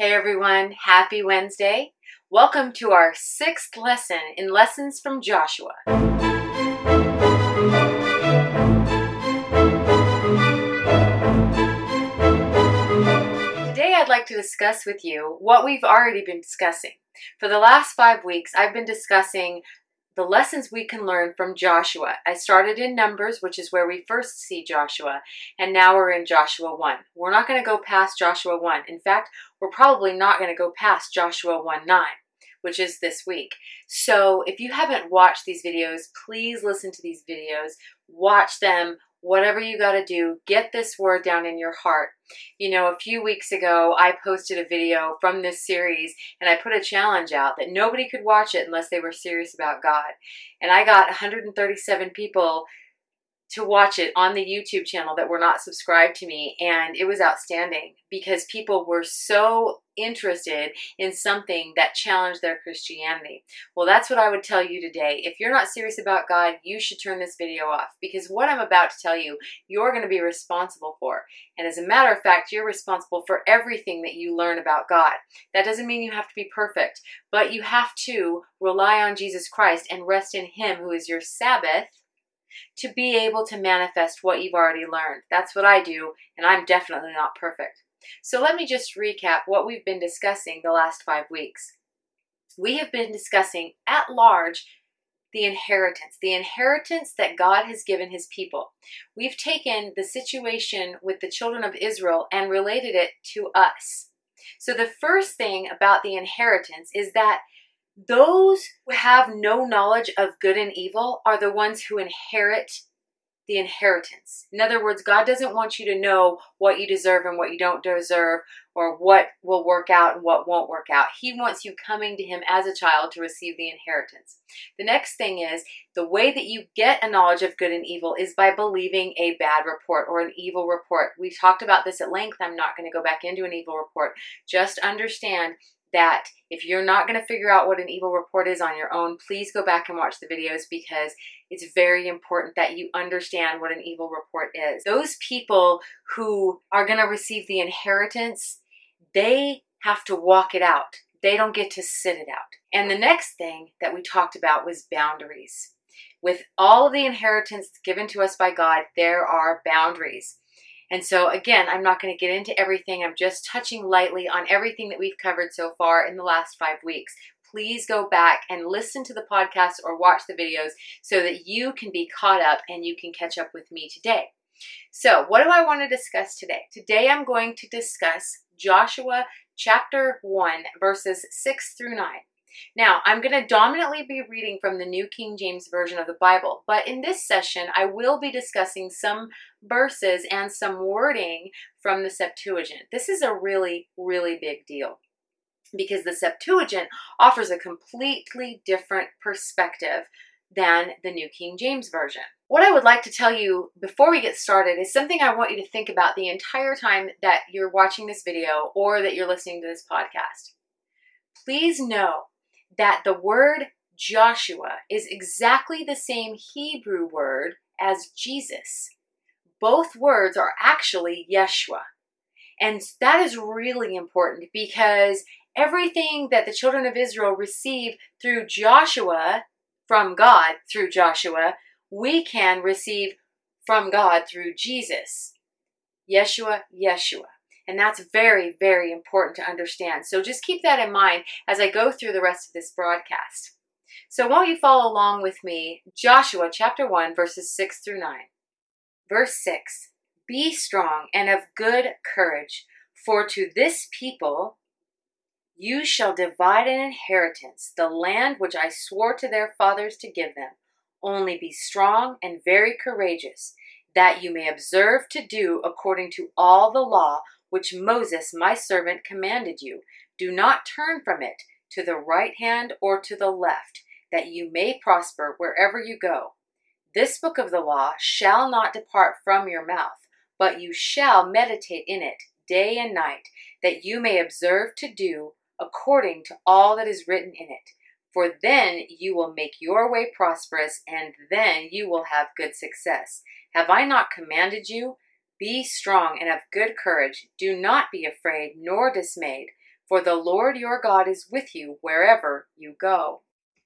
Hey everyone, happy Wednesday. Welcome to our sixth lesson in Lessons from Joshua. Today I'd like to discuss with you what we've already been discussing. For the last five weeks, I've been discussing the lessons we can learn from Joshua. I started in Numbers, which is where we first see Joshua, and now we're in Joshua 1. We're not going to go past Joshua 1. In fact, we're probably not going to go past Joshua 1 9 which is this week. So if you haven't watched these videos, please listen to these videos, watch them, whatever you got to do, get this word down in your heart. You know, a few weeks ago, I posted a video from this series and I put a challenge out that nobody could watch it unless they were serious about God. And I got 137 people to watch it on the YouTube channel that were not subscribed to me. And it was outstanding because people were so interested in something that challenged their Christianity. Well, that's what I would tell you today. If you're not serious about God, you should turn this video off because what I'm about to tell you, you're going to be responsible for. And as a matter of fact, you're responsible for everything that you learn about God. That doesn't mean you have to be perfect, but you have to rely on Jesus Christ and rest in Him who is your Sabbath to be able to manifest what you've already learned. That's what I do, and I'm definitely not perfect. So let me just recap what we've been discussing the last five weeks. We have been discussing at large the inheritance, the inheritance that God has given his people. We've taken the situation with the children of Israel and related it to us. So the first thing about the inheritance is that those who have no knowledge of good and evil are the ones who inherit the inheritance. In other words, God doesn't want you to know what you deserve and what you don't deserve, or what will work out and what won't work out. He wants you coming to Him as a child to receive the inheritance. The next thing is the way that you get a knowledge of good and evil is by believing a bad report or an evil report. We've talked about this at length. I'm not going to go back into an evil report. Just understand that if you're not going to figure out what an evil report is on your own, please go back and watch the videos because it's very important that you understand what an evil report is. Those people who are going to receive the inheritance, they have to walk it out. They don't get to sit it out. And the next thing that we talked about was boundaries. With all of the inheritance given to us by God, there are boundaries. And so, again, I'm not going to get into everything. I'm just touching lightly on everything that we've covered so far in the last five weeks. Please go back and listen to the podcast or watch the videos so that you can be caught up and you can catch up with me today. So, what do I want to discuss today? Today, I'm going to discuss Joshua chapter 1, verses 6 through 9. Now, I'm going to dominantly be reading from the New King James Version of the Bible, but in this session, I will be discussing some verses and some wording from the Septuagint. This is a really, really big deal because the Septuagint offers a completely different perspective than the New King James Version. What I would like to tell you before we get started is something I want you to think about the entire time that you're watching this video or that you're listening to this podcast. Please know that the word Joshua is exactly the same Hebrew word as Jesus. Both words are actually Yeshua. And that is really important because everything that the children of Israel receive through Joshua, from God through Joshua, we can receive from God through Jesus. Yeshua, Yeshua. And that's very, very important to understand. So just keep that in mind as I go through the rest of this broadcast. So won't you follow along with me? Joshua chapter 1, verses 6 through 9. Verse 6 Be strong and of good courage, for to this people you shall divide an inheritance, the land which I swore to their fathers to give them. Only be strong and very courageous, that you may observe to do according to all the law which Moses my servant commanded you. Do not turn from it to the right hand or to the left, that you may prosper wherever you go. This book of the law shall not depart from your mouth, but you shall meditate in it day and night, that you may observe to do according to all that is written in it. For then you will make your way prosperous, and then you will have good success. Have I not commanded you? Be strong and of good courage. Do not be afraid nor dismayed, for the Lord your God is with you wherever you go.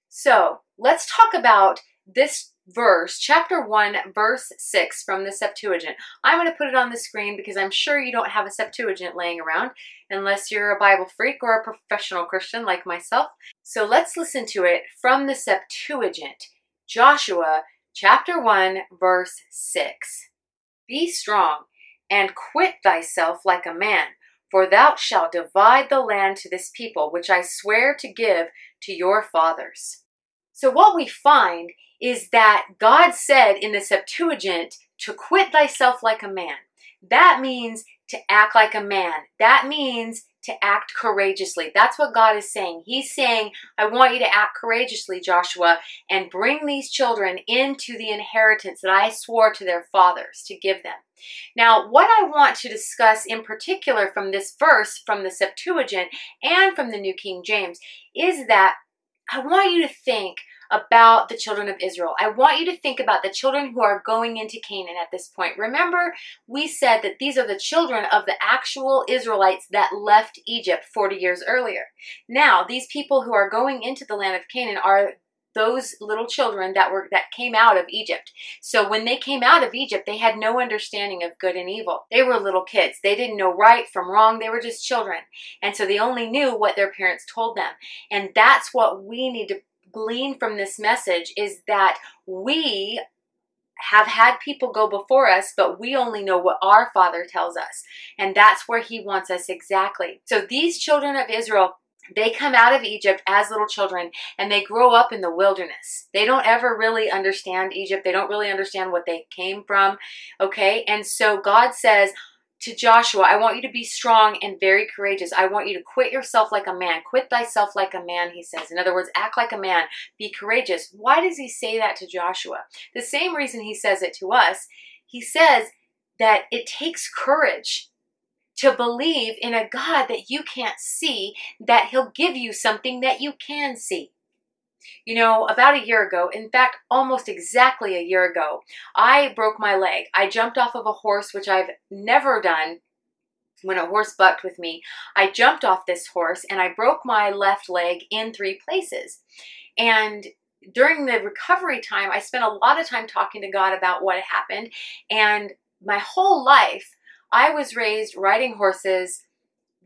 So let's talk about this verse, chapter 1, verse 6 from the Septuagint. I'm going to put it on the screen because I'm sure you don't have a Septuagint laying around unless you're a Bible freak or a professional Christian like myself. So let's listen to it from the Septuagint. Joshua chapter 1, verse 6. Be strong and quit thyself like a man for thou shalt divide the land to this people, which I swear to give to your fathers. So, what we find is that God said in the Septuagint to quit thyself like a man. That means to act like a man. That means to act courageously. That's what God is saying. He's saying, I want you to act courageously, Joshua, and bring these children into the inheritance that I swore to their fathers to give them. Now, what I want to discuss in particular from this verse, from the Septuagint and from the New King James, is that I want you to think about the children of Israel. I want you to think about the children who are going into Canaan at this point. Remember, we said that these are the children of the actual Israelites that left Egypt 40 years earlier. Now, these people who are going into the land of Canaan are those little children that were that came out of Egypt. So when they came out of Egypt, they had no understanding of good and evil. They were little kids. They didn't know right from wrong. They were just children. And so they only knew what their parents told them. And that's what we need to glean from this message is that we have had people go before us, but we only know what our Father tells us. And that's where He wants us exactly. So these children of Israel, they come out of Egypt as little children and they grow up in the wilderness. They don't ever really understand Egypt. They don't really understand what they came from. Okay. And so God says, to Joshua, I want you to be strong and very courageous. I want you to quit yourself like a man. Quit thyself like a man, he says. In other words, act like a man. Be courageous. Why does he say that to Joshua? The same reason he says it to us. He says that it takes courage to believe in a God that you can't see, that he'll give you something that you can see. You know, about a year ago, in fact, almost exactly a year ago, I broke my leg. I jumped off of a horse, which I've never done when a horse bucked with me. I jumped off this horse and I broke my left leg in three places. And during the recovery time, I spent a lot of time talking to God about what happened. And my whole life, I was raised riding horses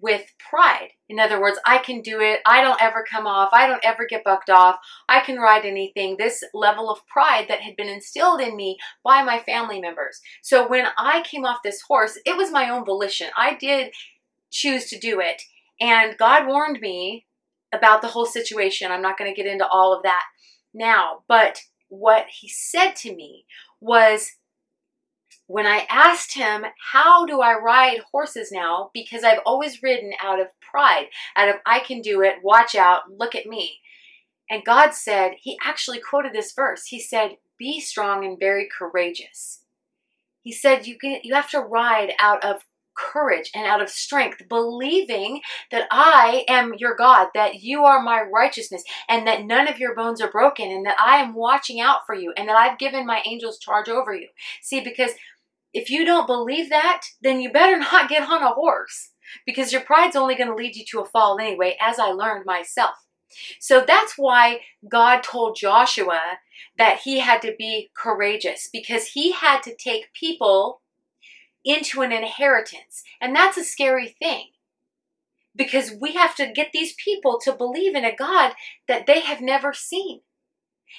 with pride. In other words, I can do it. I don't ever come off. I don't ever get bucked off. I can ride anything. This level of pride that had been instilled in me by my family members. So when I came off this horse, it was my own volition. I did choose to do it. And God warned me about the whole situation. I'm not going to get into all of that now. But what he said to me was, when I asked him, How do I ride horses now? Because I've always ridden out of pride, out of I can do it, watch out, look at me. And God said, He actually quoted this verse. He said, Be strong and very courageous. He said, You, can, you have to ride out of courage and out of strength, believing that I am your God, that you are my righteousness, and that none of your bones are broken, and that I am watching out for you, and that I've given my angels charge over you. See, because if you don't believe that, then you better not get on a horse because your pride's only going to lead you to a fall anyway, as I learned myself. So that's why God told Joshua that he had to be courageous because he had to take people into an inheritance. And that's a scary thing because we have to get these people to believe in a God that they have never seen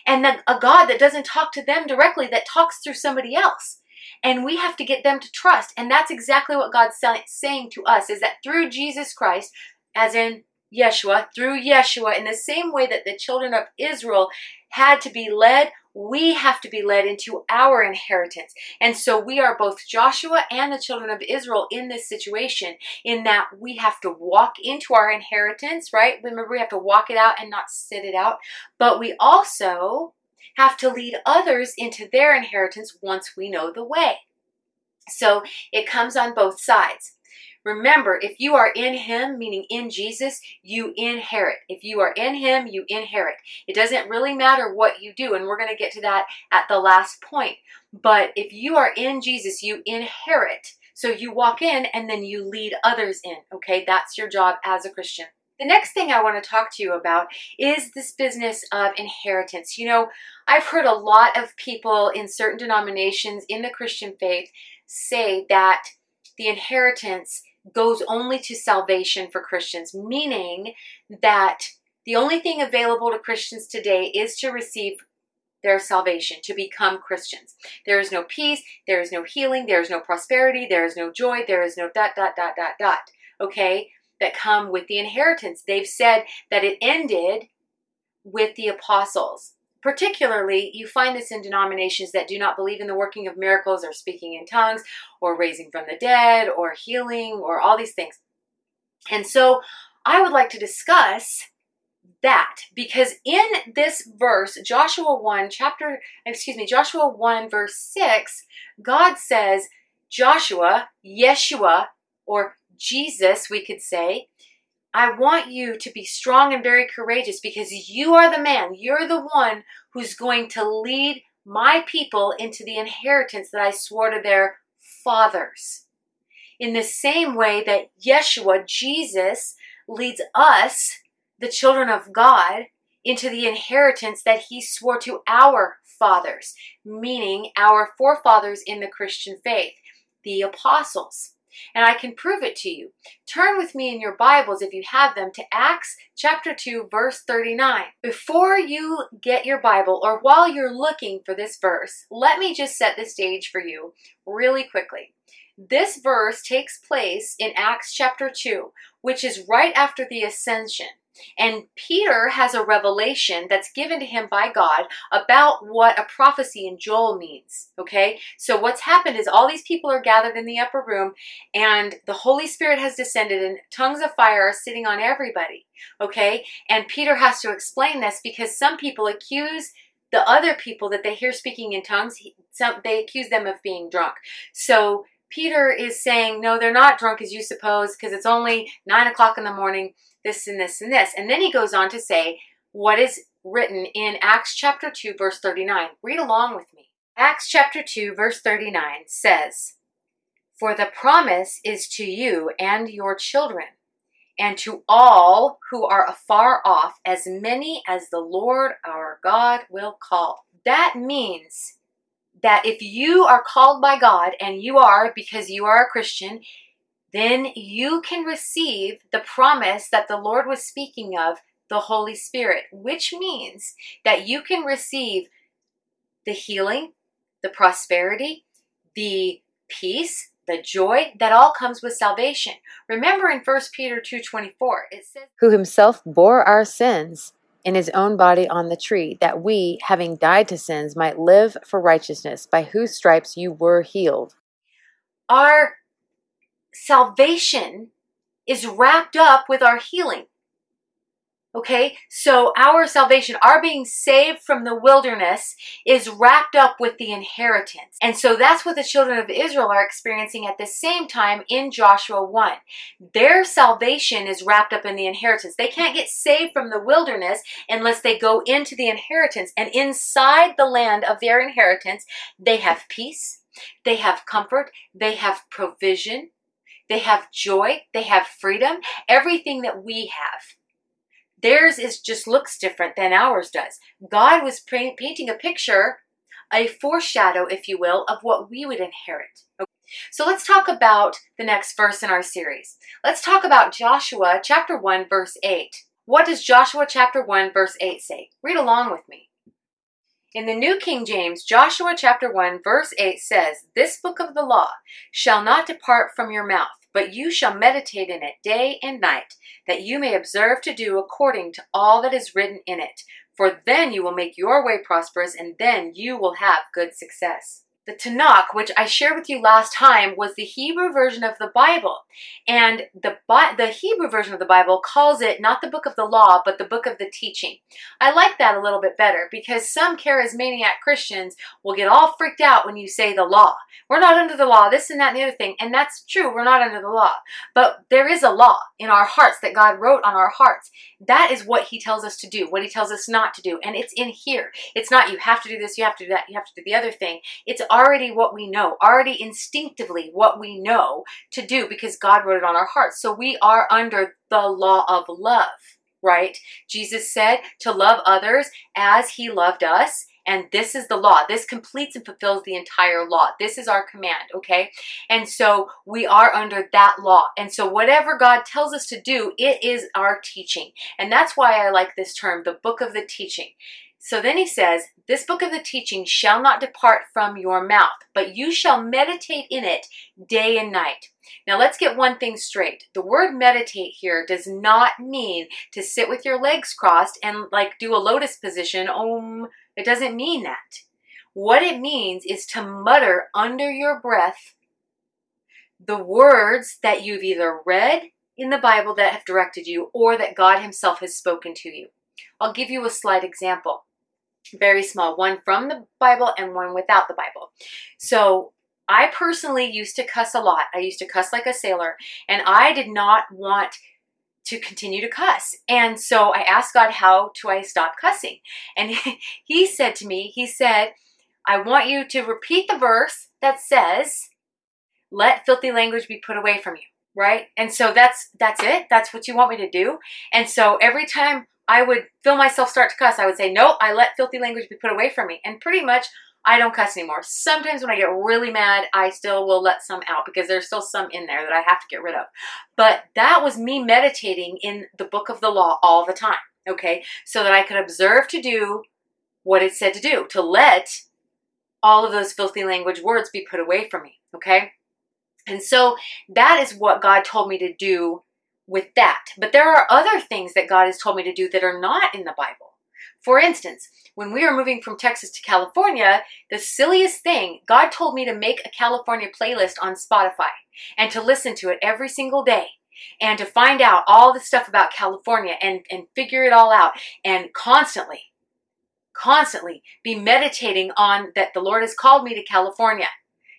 and a God that doesn't talk to them directly, that talks through somebody else. And we have to get them to trust. And that's exactly what God's saying to us is that through Jesus Christ, as in Yeshua, through Yeshua, in the same way that the children of Israel had to be led, we have to be led into our inheritance. And so we are both Joshua and the children of Israel in this situation, in that we have to walk into our inheritance, right? Remember, we have to walk it out and not sit it out. But we also have to lead others into their inheritance once we know the way. So it comes on both sides. Remember, if you are in Him, meaning in Jesus, you inherit. If you are in Him, you inherit. It doesn't really matter what you do, and we're going to get to that at the last point. But if you are in Jesus, you inherit. So you walk in and then you lead others in, okay? That's your job as a Christian. The next thing I want to talk to you about is this business of inheritance. You know, I've heard a lot of people in certain denominations in the Christian faith say that the inheritance goes only to salvation for Christians, meaning that the only thing available to Christians today is to receive their salvation, to become Christians. There is no peace, there is no healing, there is no prosperity, there is no joy, there is no dot, dot, dot, dot, dot, okay, that come with the inheritance. They've said that it ended with the apostles. Particularly, you find this in denominations that do not believe in the working of miracles or speaking in tongues or raising from the dead or healing or all these things. And so I would like to discuss that because in this verse, Joshua 1, chapter, excuse me, Joshua 1, verse 6, God says, Joshua, Yeshua, or Jesus, we could say, I want you to be strong and very courageous because you are the man, you're the one who's going to lead my people into the inheritance that I swore to their fathers. In the same way that Yeshua, Jesus, leads us the children of God into the inheritance that he swore to our fathers, meaning our forefathers in the Christian faith, the apostles. And I can prove it to you. Turn with me in your Bibles, if you have them, to Acts chapter 2, verse 39. Before you get your Bible, or while you're looking for this verse, let me just set the stage for you really quickly. This verse takes place in Acts chapter 2, which is right after the ascension. And Peter has a revelation that's given to him by God about what a prophecy in Joel means. Okay? So what's happened is all these people are gathered in the upper room and the Holy Spirit has descended and tongues of fire are sitting on everybody. Okay? And Peter has to explain this because some people accuse the other people that they hear speaking in tongues, some, they accuse them of being drunk. So Peter is saying, no, they're not drunk as you suppose because it's only nine o'clock in the morning this and this and this. And then he goes on to say what is written in Acts chapter 2, verse 39. Read along with me. Acts chapter 2, verse 39 says, For the promise is to you and your children, and to all who are afar off, as many as the Lord our God will call. That means that if you are called by God, and you are because you are a Christian, then you can receive the promise that the Lord was speaking of, the Holy Spirit, which means that you can receive the healing, the prosperity, the peace, the joy that all comes with salvation. Remember in 1 Peter 2:24 it says who himself bore our sins in his own body on the tree that we having died to sins might live for righteousness by whose stripes you were healed. Our salvation is wrapped up with our healing. Okay, so our salvation, our being saved from the wilderness, is wrapped up with the inheritance. And so that's what the children of Israel are experiencing at the same time in Joshua 1. Their salvation is wrapped up in the inheritance. They can't get saved from the wilderness unless they go into the inheritance. And inside the land of their inheritance, they have peace, they have comfort, they have provision, they have joy, they have freedom, everything that we have. Theirs is just looks different than ours does. God was painting a picture, a foreshadow, if you will, of what we would inherit. Okay. So let's talk about the next verse in our series. Let's talk about Joshua chapter 1 verse 8. What does Joshua chapter 1 verse 8 say? Read along with me. In the New King James, Joshua chapter 1 verse 8 says, This book of the law shall not depart from your mouth, but you shall meditate in it day and night, that you may observe to do according to all that is written in it. For then you will make your way prosperous, and then you will have good success. The Tanakh, which I shared with you last time, was the Hebrew version of the Bible. And the, the Hebrew version of the Bible calls it not the book of the law, but the book of the teaching. I like that a little bit better because some charismaniac Christians will get all freaked out when you say the law. We're not under the law, this and that and the other thing. And that's true, we're not under the law. But there is a law in our hearts that God wrote on our hearts. That is what He tells us to do, what He tells us not to do. And it's in here. It's not you have to do this, you have to do that, you have to do the other thing. It's already what we know, already instinctively what we know to do because God wrote it on our hearts. So we are under the law of love, right? Jesus said to love others as he loved us. And this is the law. This completes and fulfills the entire law. This is our command, okay? And so we are under that law. And so whatever God tells us to do, it is our teaching. And that's why I like this term, the book of the teaching. So then he says, This book of the teaching shall not depart from your mouth, but you shall meditate in it day and night. Now let's get one thing straight. The word meditate here does not mean to sit with your legs crossed and like do a lotus position. Om it doesn't mean that. What it means is to mutter under your breath the words that you've either read in the Bible that have directed you or that God Himself has spoken to you. I'll give you a slight example. Very small, one from the Bible and one without the Bible. So I personally used to cuss a lot. I used to cuss like a sailor, and I did not want to continue to cuss. And so I asked God, how do I stop cussing? And he said to me, he said, I want you to repeat the verse that says, let filthy language be put away from you, right? And so that's that's it. That's what you want me to do. And so every time I would feel myself start to cuss, I would say, "No, I let filthy language be put away from me." And pretty much I don't cuss anymore. Sometimes when I get really mad, I still will let some out because there's still some in there that I have to get rid of. But that was me meditating in the book of the law all the time, okay? So that I could observe to do what it said to do, to let all of those filthy language words be put away from me, okay? And so that is what God told me to do with that. But there are other things that God has told me to do that are not in the Bible. For instance, when we were moving from Texas to California, the silliest thing, God told me to make a California playlist on Spotify and to listen to it every single day and to find out all the stuff about California and, and figure it all out and constantly, constantly be meditating on that the Lord has called me to California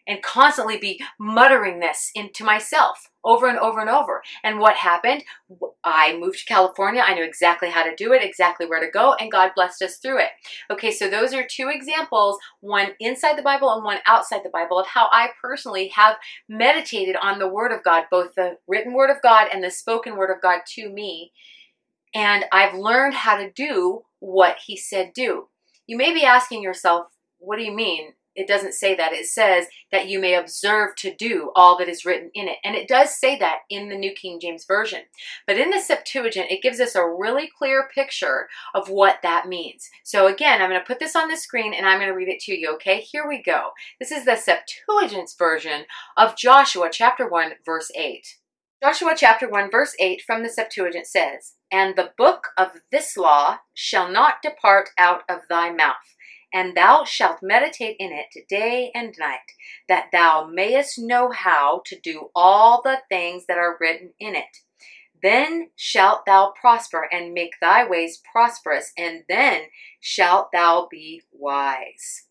and constantly be muttering this into myself over and over and over. And what happened? I moved to California. I knew exactly how to do it, exactly where to go, and God blessed us through it. Okay, so those are two examples one inside the Bible and one outside the Bible of how I personally have meditated on the Word of God, both the written Word of God and the spoken Word of God to me. And I've learned how to do what He said do. You may be asking yourself, what do you mean? It doesn't say that. It says that you may observe to do all that is written in it. And it does say that in the New King James Version. But in the Septuagint, it gives us a really clear picture of what that means. So again, I'm going to put this on the screen and I'm going to read it to you, okay? Here we go. This is the Septuagint's version of Joshua chapter 1, verse 8. Joshua chapter 1, verse 8 from the Septuagint says, And the book of this law shall not depart out of thy mouth and thou shalt meditate in it day and night, that thou mayest know how to do all the things that are written in it. Then shalt thou prosper and make thy ways prosperous, and then shalt thou be wise.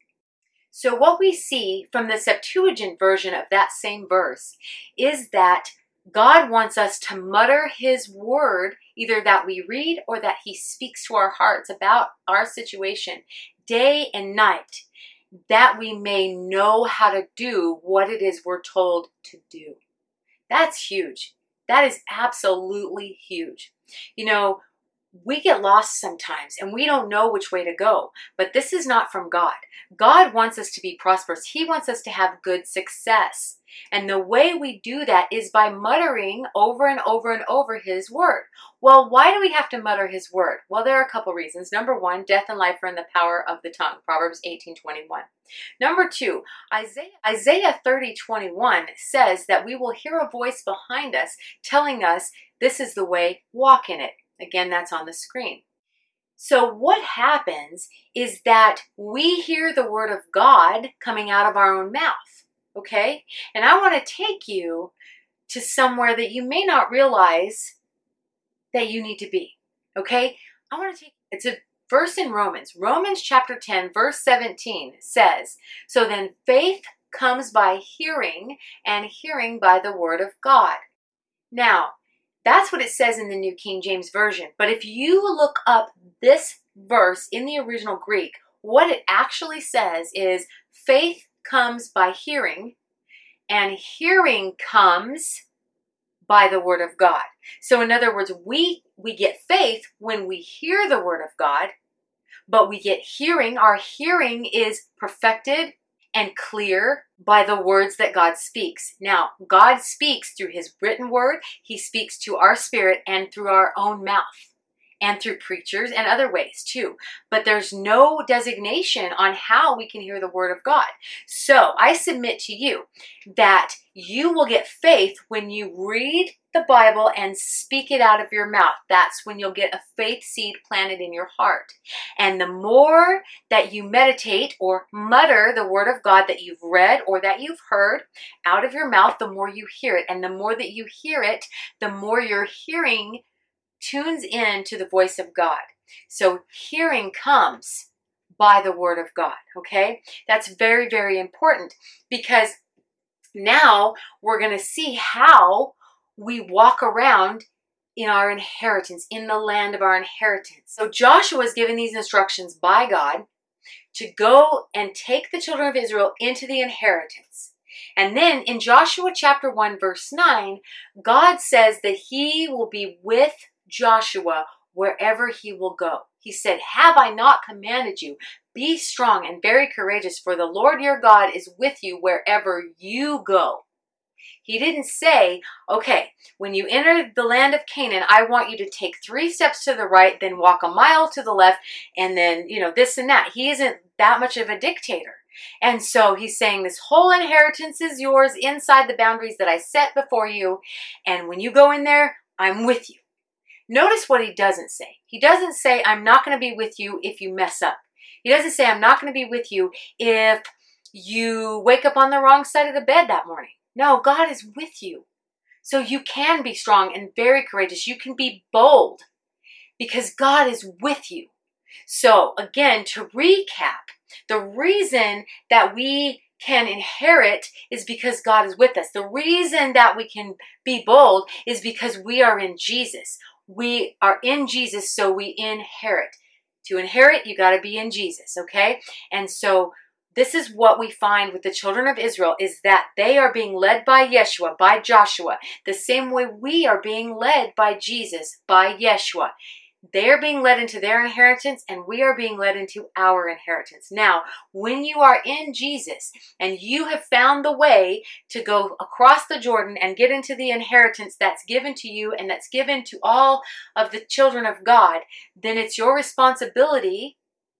So, what we see from the Septuagint version of that same verse is that God wants us to mutter His word, either that we read or that He speaks to our hearts about our situation day and night, that we may know how to do what it is we're told to do. That's huge. That is absolutely huge. You know, we get lost sometimes and we don't know which way to go, but this is not from God. God wants us to be prosperous, He wants us to have good success. And the way we do that is by muttering over and over and over His word. Well, why do we have to mutter His word? Well, there are a couple reasons. Number one, death and life are in the power of the tongue, Proverbs 18 21. Number two, Isaiah, Isaiah 30 21 says that we will hear a voice behind us telling us, This is the way, walk in it. Again, that's on the screen. So, what happens is that we hear the word of God coming out of our own mouth, okay? And I want to take you to somewhere that you may not realize that you need to be, okay? I want to take it's a verse in Romans. Romans chapter 10, verse 17 says, So then faith comes by hearing, and hearing by the word of God. Now, that's what it says in the New King James Version. But if you look up this verse in the original Greek, what it actually says is faith comes by hearing, and hearing comes by the word of God. So in other words, we we get faith when we hear the word of God, but we get hearing. Our hearing is perfected and clear by the words that God speaks. Now, God speaks through his written word, he speaks to our spirit and through our own mouth and through preachers and other ways too. But there's no designation on how we can hear the word of God. So I submit to you that you will get faith when you read the Bible and speak it out of your mouth. That's when you'll get a faith seed planted in your heart. And the more that you meditate or mutter the word of God that you've read or that you've heard out of your mouth, the more you hear it. And the more that you hear it, the more you're hearing tunes in to the voice of God. So hearing comes by the word of God, okay? That's very, very important because now we're going to see how we walk around in our inheritance, in the land of our inheritance. So Joshua is given these instructions by God to go and take the children of Israel into the inheritance. And then in Joshua chapter 1, verse 9, God says that He will be with Joshua wherever he will go. He said, Have I not commanded you? Be strong and very courageous, for the Lord your God is with you wherever you go. He didn't say, okay, when you enter the land of Canaan, I want you to take three steps to the right, then walk a mile to the left, and then, you know, this and that. He isn't that much of a dictator. And so he's saying, This whole inheritance is yours inside the boundaries that I set before you. And when you go in there, I'm with you. Notice what he doesn't say. He doesn't say, I'm not going to be with you if you mess up. He doesn't say, I'm not going to be with you if you wake up on the wrong side of the bed that morning. No, God is with you. So you can be strong and very courageous. You can be bold because God is with you. So, again, to recap, the reason that we can inherit is because God is with us. The reason that we can be bold is because we are in Jesus we are in Jesus, so we inherit. To inherit, you got to be in Jesus, okay? And so this is what we find with the children of Israel is that they are being led by Yeshua, by Joshua, the same way we are being led by Jesus, by Yeshua. They're being led into their inheritance, and we are being led into our inheritance. Now, when you are in Jesus and you have found the way to go across the Jordan and get into the inheritance that's given to you and that's given to all of the children of God, then it's your responsibility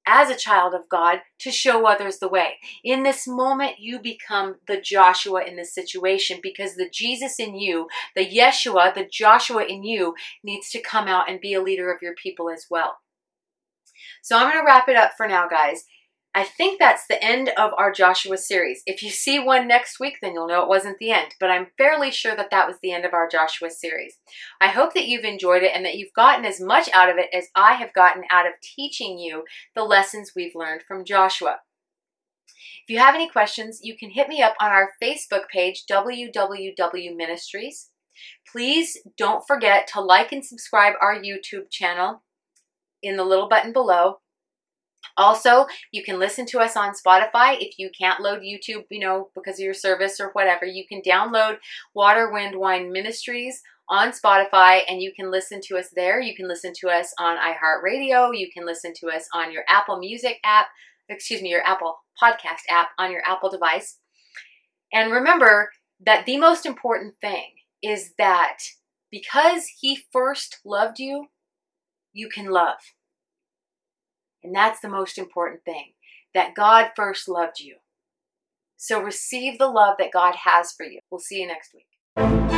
as a child of God to show others the way. In this moment, you become the Joshua in this situation because the Jesus in you, the Yeshua, the Joshua in you, needs to come out and be a leader of your people as well. So I'm going to wrap it up for now, guys. I think that's the end of our Joshua series. If you see one next week, then you'll know it wasn't the end, but I'm fairly sure that that was the end of our Joshua series. I hope that you've enjoyed it and that you've gotten as much out of it as I have gotten out of teaching you the lessons we've learned from Joshua. If you have any questions, you can hit me up on our Facebook page, WWW Ministries. Please don't forget to like and subscribe our YouTube channel in the little button below. Also, you can listen to us on Spotify. If you can't load YouTube, you know, because of your service or whatever, you can download Water, Wind, Wine Ministries on Spotify and you can listen to us there. You can listen to us on iHeartRadio. You can listen to us on your Apple Music app, excuse me, your Apple Podcast app on your Apple device. And remember that the most important thing is that because He first loved you, you can love. And that's the most important thing that God first loved you. So receive the love that God has for you. We'll see you next week.